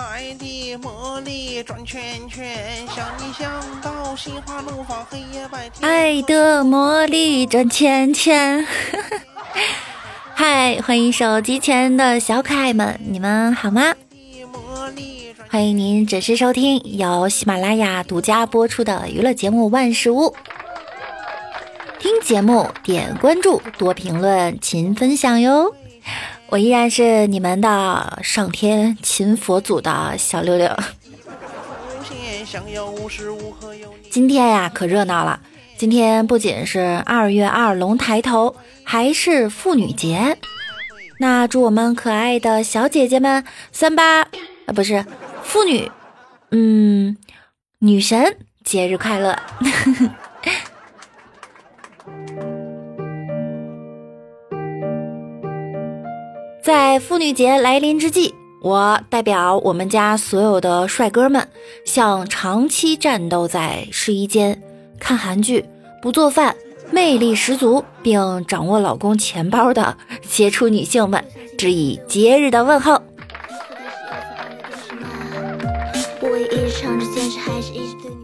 爱的魔力转圈圈，想你想到心花怒放，黑夜白天。爱的魔力转圈圈。嗨，欢迎手机前的小可爱们，你们好吗？欢迎您准时收听由喜马拉雅独家播出的娱乐节目《万事屋》。听节目点关注，多评论，勤分享哟。我依然是你们的上天勤佛祖的小六六。今天呀，可热闹了。今天不仅是二月二龙抬头，还是妇女节。那祝我们可爱的小姐姐们三八啊，不是妇女，嗯，女神节日快乐。在妇女节来临之际，我代表我们家所有的帅哥们，向长期战斗在试衣间、看韩剧、不做饭、魅力十足并掌握老公钱包的杰出女性们，致以节日的问候。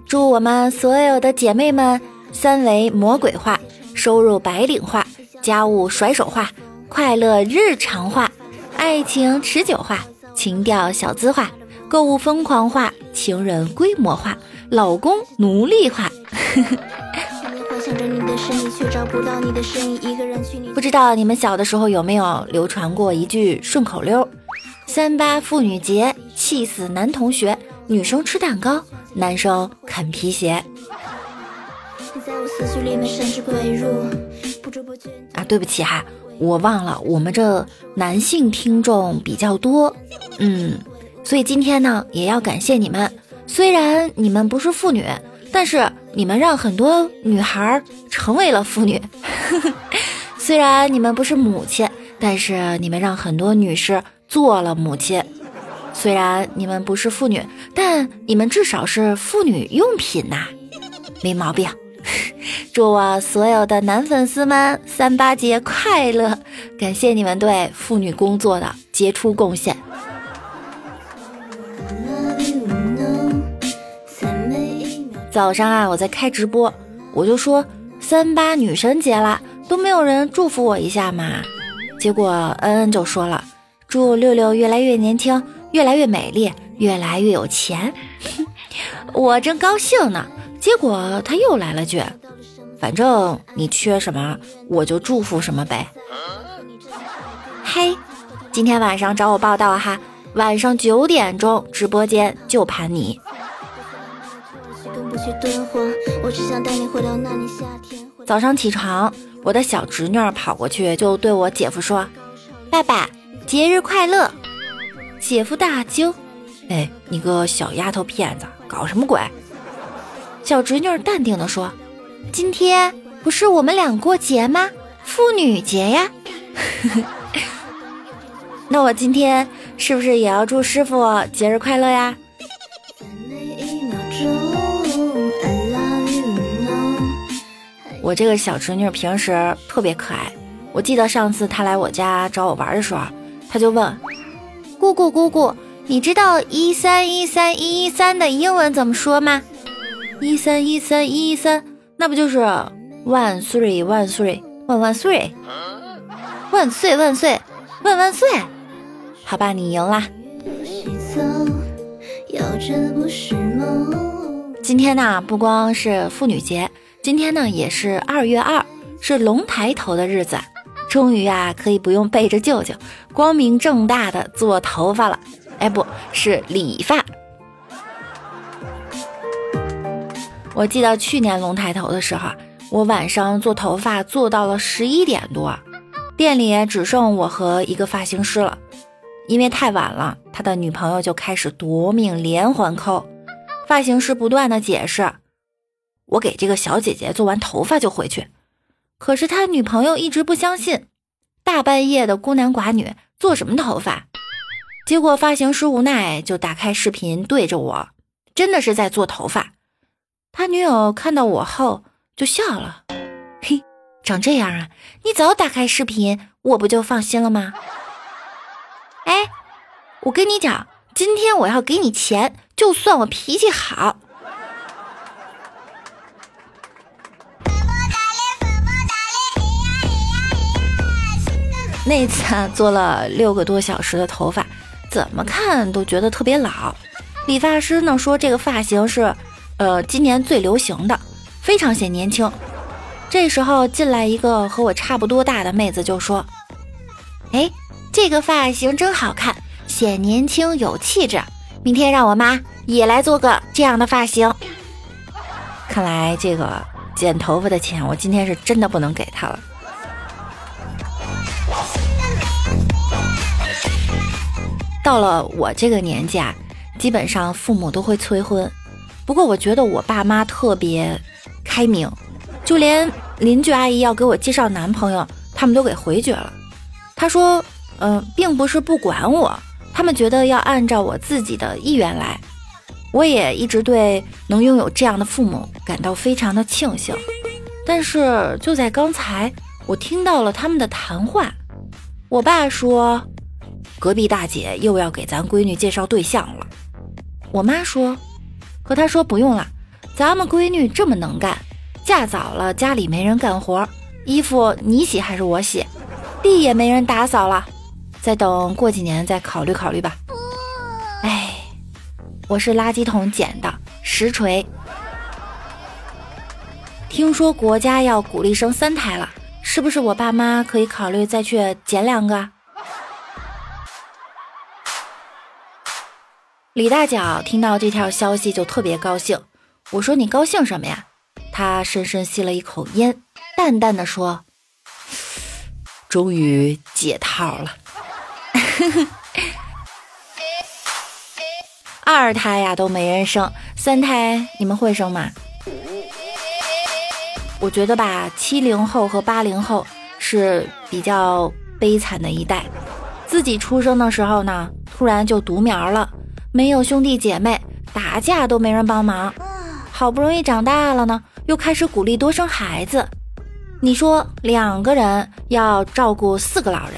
祝我们所有的姐妹们三维魔鬼化，收入白领化，家务甩手化。快乐日常化，爱情持久化，情调小资化，购物疯狂化，情人规模化，老公奴隶化。不知道你们小的时候有没有流传过一句顺口溜：三八妇女节，气死男同学，女生吃蛋糕，男生啃皮鞋。啊，对不起哈。我忘了，我们这男性听众比较多，嗯，所以今天呢，也要感谢你们。虽然你们不是妇女，但是你们让很多女孩成为了妇女；虽然你们不是母亲，但是你们让很多女士做了母亲；虽然你们不是妇女，但你们至少是妇女用品呐，没毛病。祝我所有的男粉丝们三八节快乐！感谢你们对妇女工作的杰出贡献。早上啊，我在开直播，我就说三八女神节了，都没有人祝福我一下嘛。结果恩恩就说了，祝六六越来越年轻，越来越美丽，越来越有钱。我正高兴呢。结果他又来了句：“反正你缺什么，我就祝福什么呗。”嘿，今天晚上找我报道哈，晚上九点钟直播间就盘你。早上起床，我的小侄女跑过去就对我姐夫说：“爸爸，节日快乐！”姐夫大惊：“哎，你个小丫头片子，搞什么鬼？”小侄女淡定地说：“今天不是我们俩过节吗？妇女节呀。那我今天是不是也要祝师傅节日快乐呀？”我这个小侄女平时特别可爱。我记得上次她来我家找我玩的时候，她就问：“姑姑姑姑，你知道一三一三一一三的英文怎么说吗？”一三一三一一三，那不就是万岁万岁万万岁，万岁万岁万万岁？好吧，你赢啦。今天呢，不光是妇女节，今天呢也是二月二，是龙抬头的日子。终于啊，可以不用背着舅舅，光明正大的做头发了。哎，不是理发。我记得去年龙抬头的时候，我晚上做头发做到了十一点多，店里只剩我和一个发型师了。因为太晚了，他的女朋友就开始夺命连环扣。发型师不断的解释，我给这个小姐姐做完头发就回去。可是他女朋友一直不相信，大半夜的孤男寡女做什么头发？结果发型师无奈就打开视频对着我，真的是在做头发。他女友看到我后就笑了，嘿，长这样啊？你早打开视频，我不就放心了吗？哎，我跟你讲，今天我要给你钱，就算我脾气好。那次啊，做了六个多小时的头发，怎么看都觉得特别老。理发师呢说这个发型是，呃，今年最流行的，非常显年轻。这时候进来一个和我差不多大的妹子就说：“哎，这个发型真好看，显年轻有气质。明天让我妈也来做个这样的发型。”看来这个剪头发的钱，我今天是真的不能给她了。到了我这个年纪啊，基本上父母都会催婚。不过我觉得我爸妈特别开明，就连邻居阿姨要给我介绍男朋友，他们都给回绝了。他说：“嗯，并不是不管我，他们觉得要按照我自己的意愿来。”我也一直对能拥有这样的父母感到非常的庆幸。但是就在刚才，我听到了他们的谈话。我爸说。隔壁大姐又要给咱闺女介绍对象了，我妈说，可他说不用了，咱们闺女这么能干，嫁早了家里没人干活，衣服你洗还是我洗，地也没人打扫了，再等过几年再考虑考虑吧。哎，我是垃圾桶捡的，实锤。听说国家要鼓励生三胎了，是不是我爸妈可以考虑再去捡两个？李大脚听到这条消息就特别高兴。我说：“你高兴什么呀？”他深深吸了一口烟，淡淡的说：“终于解套了。二胎呀都没人生，三胎你们会生吗？”我觉得吧，七零后和八零后是比较悲惨的一代。自己出生的时候呢，突然就独苗了。没有兄弟姐妹，打架都没人帮忙。好不容易长大了呢，又开始鼓励多生孩子。你说两个人要照顾四个老人，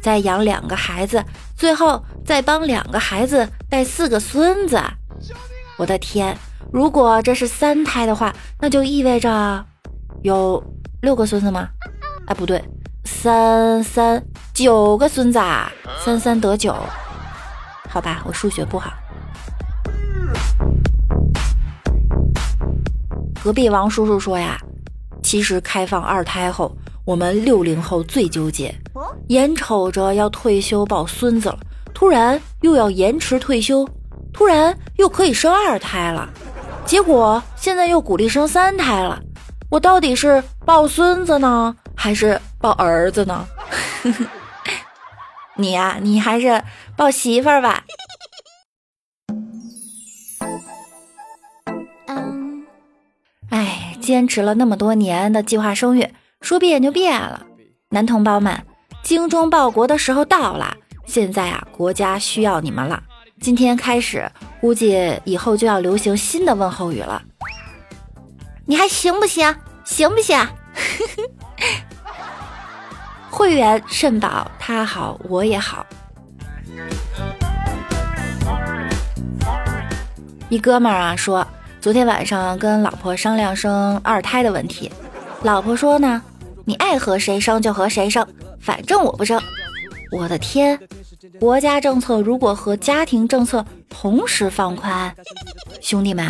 再养两个孩子，最后再帮两个孩子带四个孙子。我的天！如果这是三胎的话，那就意味着有六个孙子吗？哎，不对，三三九个孙子啊，三三得九。好吧，我数学不好。隔壁王叔叔说呀，其实开放二胎后，我们六零后最纠结，眼瞅着要退休抱孙子了，突然又要延迟退休，突然又可以生二胎了，结果现在又鼓励生三胎了，我到底是抱孙子呢，还是抱儿子呢？你呀，你还是抱媳妇儿吧。嗯，哎，坚持了那么多年的计划生育，说变就变了。男同胞们，精忠报国的时候到了。现在啊，国家需要你们了。今天开始，估计以后就要流行新的问候语了。你还行不行？行不行？会员肾宝，他好我也好。一哥们儿啊说，昨天晚上跟老婆商量生二胎的问题，老婆说呢，你爱和谁生就和谁生，反正我不生。我的天，国家政策如果和家庭政策同时放宽，兄弟们，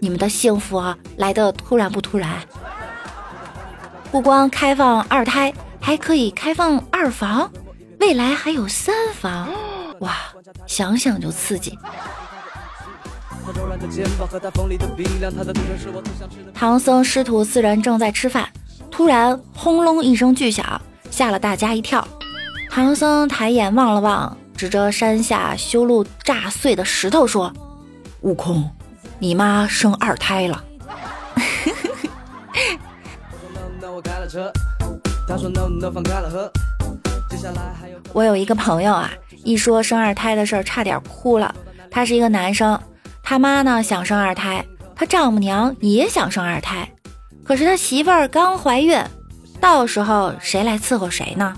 你们的幸福啊来的突然不突然？不光开放二胎。还可以开放二房，未来还有三房，哇，想想就刺激。唐僧师徒四人正在吃饭，突然轰隆一声巨响，吓了大家一跳。唐僧抬眼望了望，指着山下修路炸碎的石头说：“悟空，你妈生二胎了。” 我有一个朋友啊，一说生二胎的事儿，差点哭了。他是一个男生，他妈呢想生二胎，他丈母娘也想生二胎，可是他媳妇儿刚怀孕，到时候谁来伺候谁呢？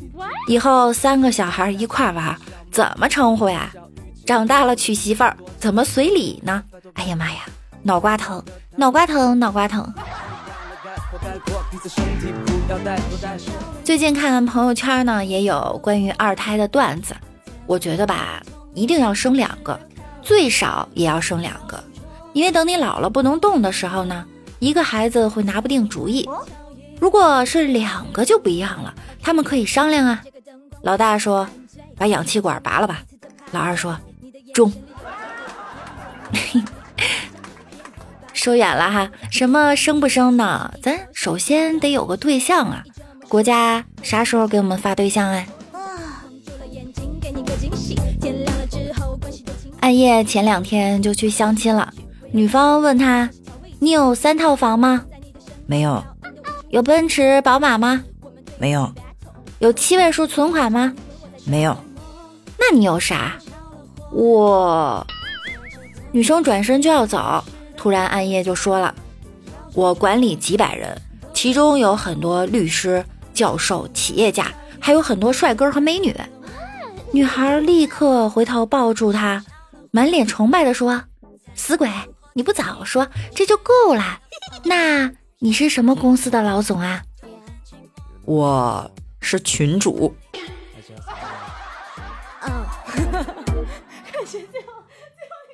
以后三个小孩一块玩，怎么称呼呀？长大了娶媳妇儿怎么随礼呢？哎呀妈呀，脑瓜疼，脑瓜疼，脑瓜疼。最近看朋友圈呢，也有关于二胎的段子。我觉得吧，一定要生两个，最少也要生两个，因为等你老了不能动的时候呢，一个孩子会拿不定主意。如果是两个就不一样了，他们可以商量啊。老大说：“把氧气管拔了吧。”老二说：“中。” 说远了哈，什么生不生呢？咱首先得有个对象啊！国家啥时候给我们发对象哎？暗夜前两天就去相亲了，女方问他：“你有三套房吗？”“没有。”“有奔驰、宝马吗？”“没有。”“有七位数存款吗？”“没有。”“那你有啥？”“我……”女生转身就要走。突然，暗夜就说了：“我管理几百人，其中有很多律师、教授、企业家，还有很多帅哥和美女。”女孩立刻回头抱住他，满脸崇拜地说：“死鬼，你不早说，这就够了。那你是什么公司的老总啊？”“我是群主。”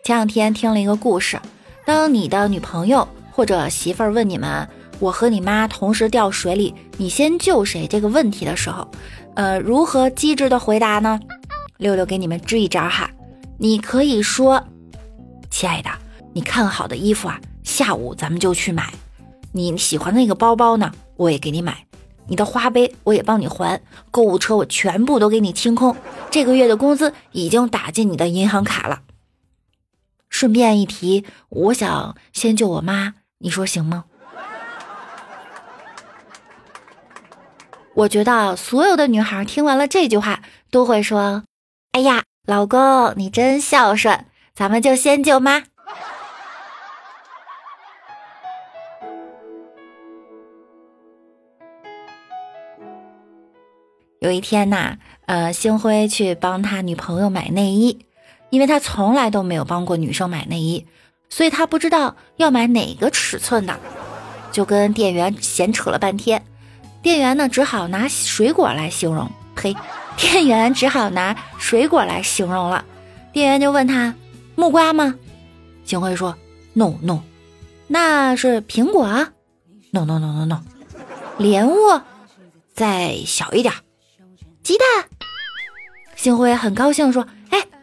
前两天听了一个故事。当你的女朋友或者媳妇儿问你们“我和你妈同时掉水里，你先救谁”这个问题的时候，呃，如何机智的回答呢？六六给你们支一招哈，你可以说：“亲爱的，你看好的衣服啊，下午咱们就去买。你喜欢的那个包包呢，我也给你买。你的花呗我也帮你还，购物车我全部都给你清空。这个月的工资已经打进你的银行卡了。”顺便一提，我想先救我妈，你说行吗？我觉得所有的女孩听完了这句话都会说：“哎呀，老公你真孝顺，咱们就先救妈。”有一天呐，呃，星辉去帮他女朋友买内衣。因为他从来都没有帮过女生买内衣，所以他不知道要买哪个尺寸的，就跟店员闲扯了半天。店员呢只好拿水果来形容，呸，店员只好拿水果来形容了。店员就问他木瓜吗？星辉说 no no，那是苹果啊？no no no no no，莲雾再小一点，鸡蛋。星辉很高兴说。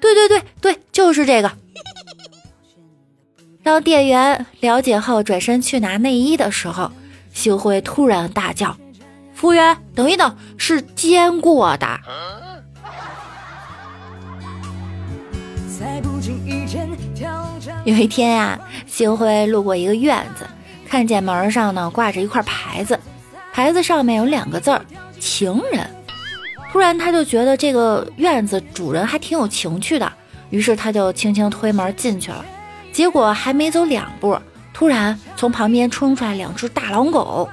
对对对对，就是这个。当店员了解后转身去拿内衣的时候，星辉突然大叫：“服务员，等一等，是煎过的。”有一天呀，星辉路过一个院子，看见门上呢挂着一块牌子，牌子上面有两个字儿“情人”。突然，他就觉得这个院子主人还挺有情趣的，于是他就轻轻推门进去了。结果还没走两步，突然从旁边冲出来两只大狼狗。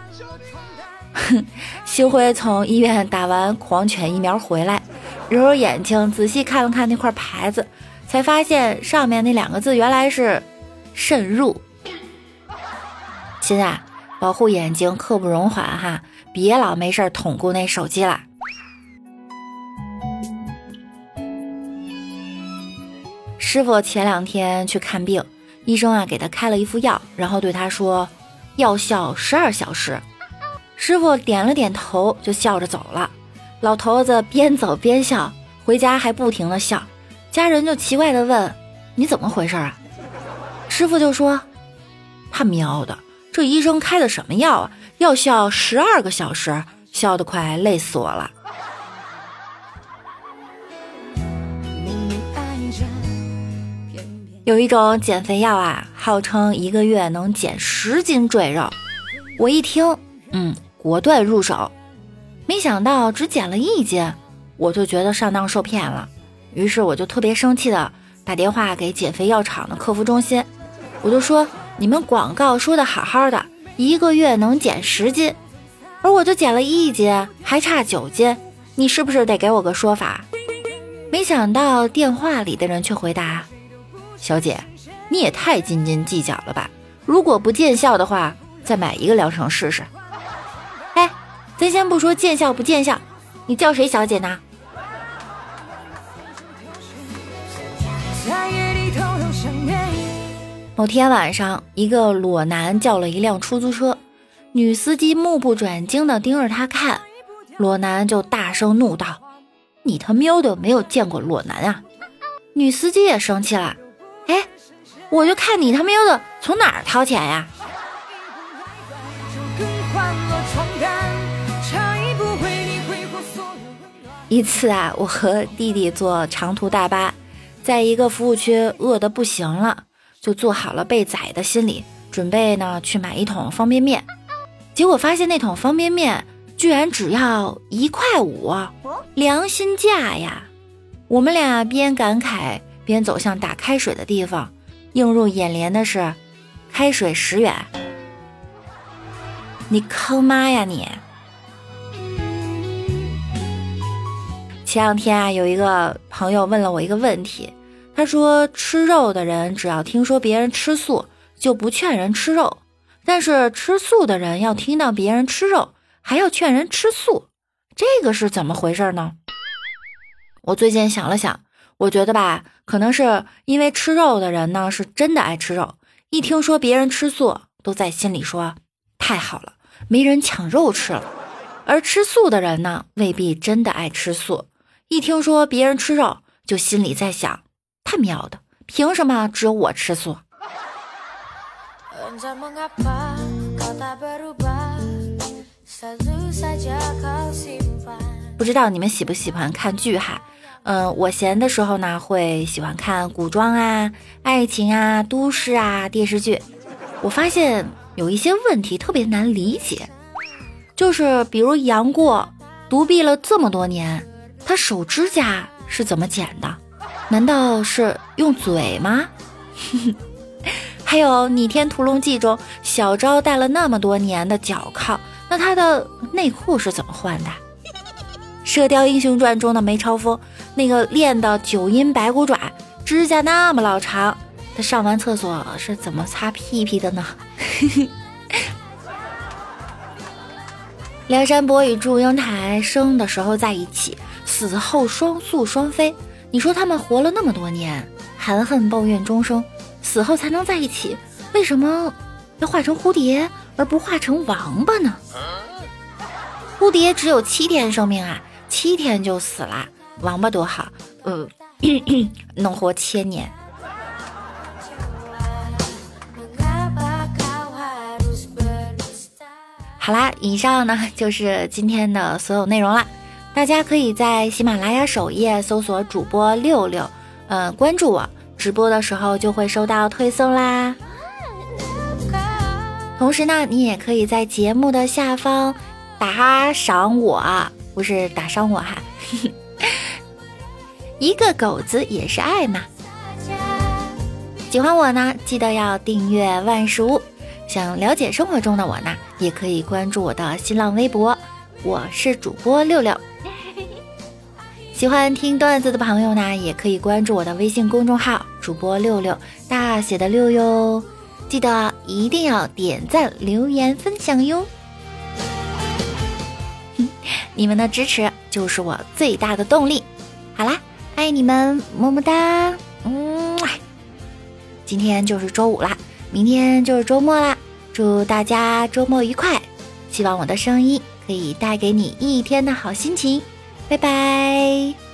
哼，星辉从医院打完狂犬疫苗回来，揉揉眼睛，仔细看了看那块牌子，才发现上面那两个字原来是“慎入”。亲啊保护眼睛，刻不容缓哈，别老没事捅咕那手机了。师傅前两天去看病，医生啊给他开了一副药，然后对他说：“药效十二小时。”师傅点了点头，就笑着走了。老头子边走边笑，回家还不停的笑。家人就奇怪的问：“你怎么回事啊？”师傅就说：“他喵的，这医生开的什么药啊？药效十二个小时，笑得快累死我了。”有一种减肥药啊，号称一个月能减十斤赘肉。我一听，嗯，果断入手。没想到只减了一斤，我就觉得上当受骗了。于是我就特别生气的打电话给减肥药厂的客服中心，我就说：你们广告说的好好的，一个月能减十斤，而我就减了一斤，还差九斤，你是不是得给我个说法？没想到电话里的人却回答：“小姐，你也太斤斤计较了吧？如果不见效的话，再买一个疗程试试。”哎，咱先不说见效不见效，你叫谁小姐呢？某天晚上，一个裸男叫了一辆出租车，女司机目不转睛地盯着他看，裸男就大声怒道。你他喵的没有见过裸男啊！女司机也生气了，哎，我就看你他喵的从哪儿掏钱呀！一次啊，我和弟弟坐长途大巴，在一个服务区饿得不行了，就做好了被宰的心理，准备呢去买一桶方便面，结果发现那桶方便面。居然只要一块五，良心价呀！我们俩边感慨边走向打开水的地方，映入眼帘的是开水十元。你坑妈呀你！前两天啊，有一个朋友问了我一个问题，他说吃肉的人只要听说别人吃素，就不劝人吃肉；但是吃素的人要听到别人吃肉。还要劝人吃素，这个是怎么回事呢？我最近想了想，我觉得吧，可能是因为吃肉的人呢是真的爱吃肉，一听说别人吃素，都在心里说太好了，没人抢肉吃了；而吃素的人呢，未必真的爱吃素，一听说别人吃肉，就心里在想他喵的，凭什么只有我吃素？不知道你们喜不喜欢看剧哈？嗯，我闲的时候呢，会喜欢看古装啊、爱情啊、都市啊电视剧。我发现有一些问题特别难理解，就是比如杨过独臂了这么多年，他手指甲是怎么剪的？难道是用嘴吗？还有《倚天屠龙记》中小昭戴了那么多年的脚铐。那他的内裤是怎么换的？《射雕英雄传》中的梅超风，那个练的九阴白骨爪，指甲那么老长，他上完厕所是怎么擦屁屁的呢？梁山伯与祝英台生的时候在一起，死后双宿双飞。你说他们活了那么多年，含恨抱怨终生，死后才能在一起，为什么要化成蝴蝶？而不化成王八呢？蝴蝶只有七天生命啊，七天就死了。王八多好，呃，能活千年。好啦，以上呢就是今天的所有内容啦。大家可以在喜马拉雅首页搜索主播六六，呃，关注我，直播的时候就会收到推送啦。同时呢，你也可以在节目的下方打赏我，不是打赏我哈，一个狗子也是爱嘛。喜欢我呢，记得要订阅万事屋。想了解生活中的我呢，也可以关注我的新浪微博，我是主播六六。喜欢听段子的朋友呢，也可以关注我的微信公众号，主播六六，大写的六哟。记得一定要点赞、留言、分享哟！你们的支持就是我最大的动力。好啦，爱你们，么么哒！嗯，今天就是周五啦，明天就是周末啦，祝大家周末愉快！希望我的声音可以带给你一天的好心情。拜拜。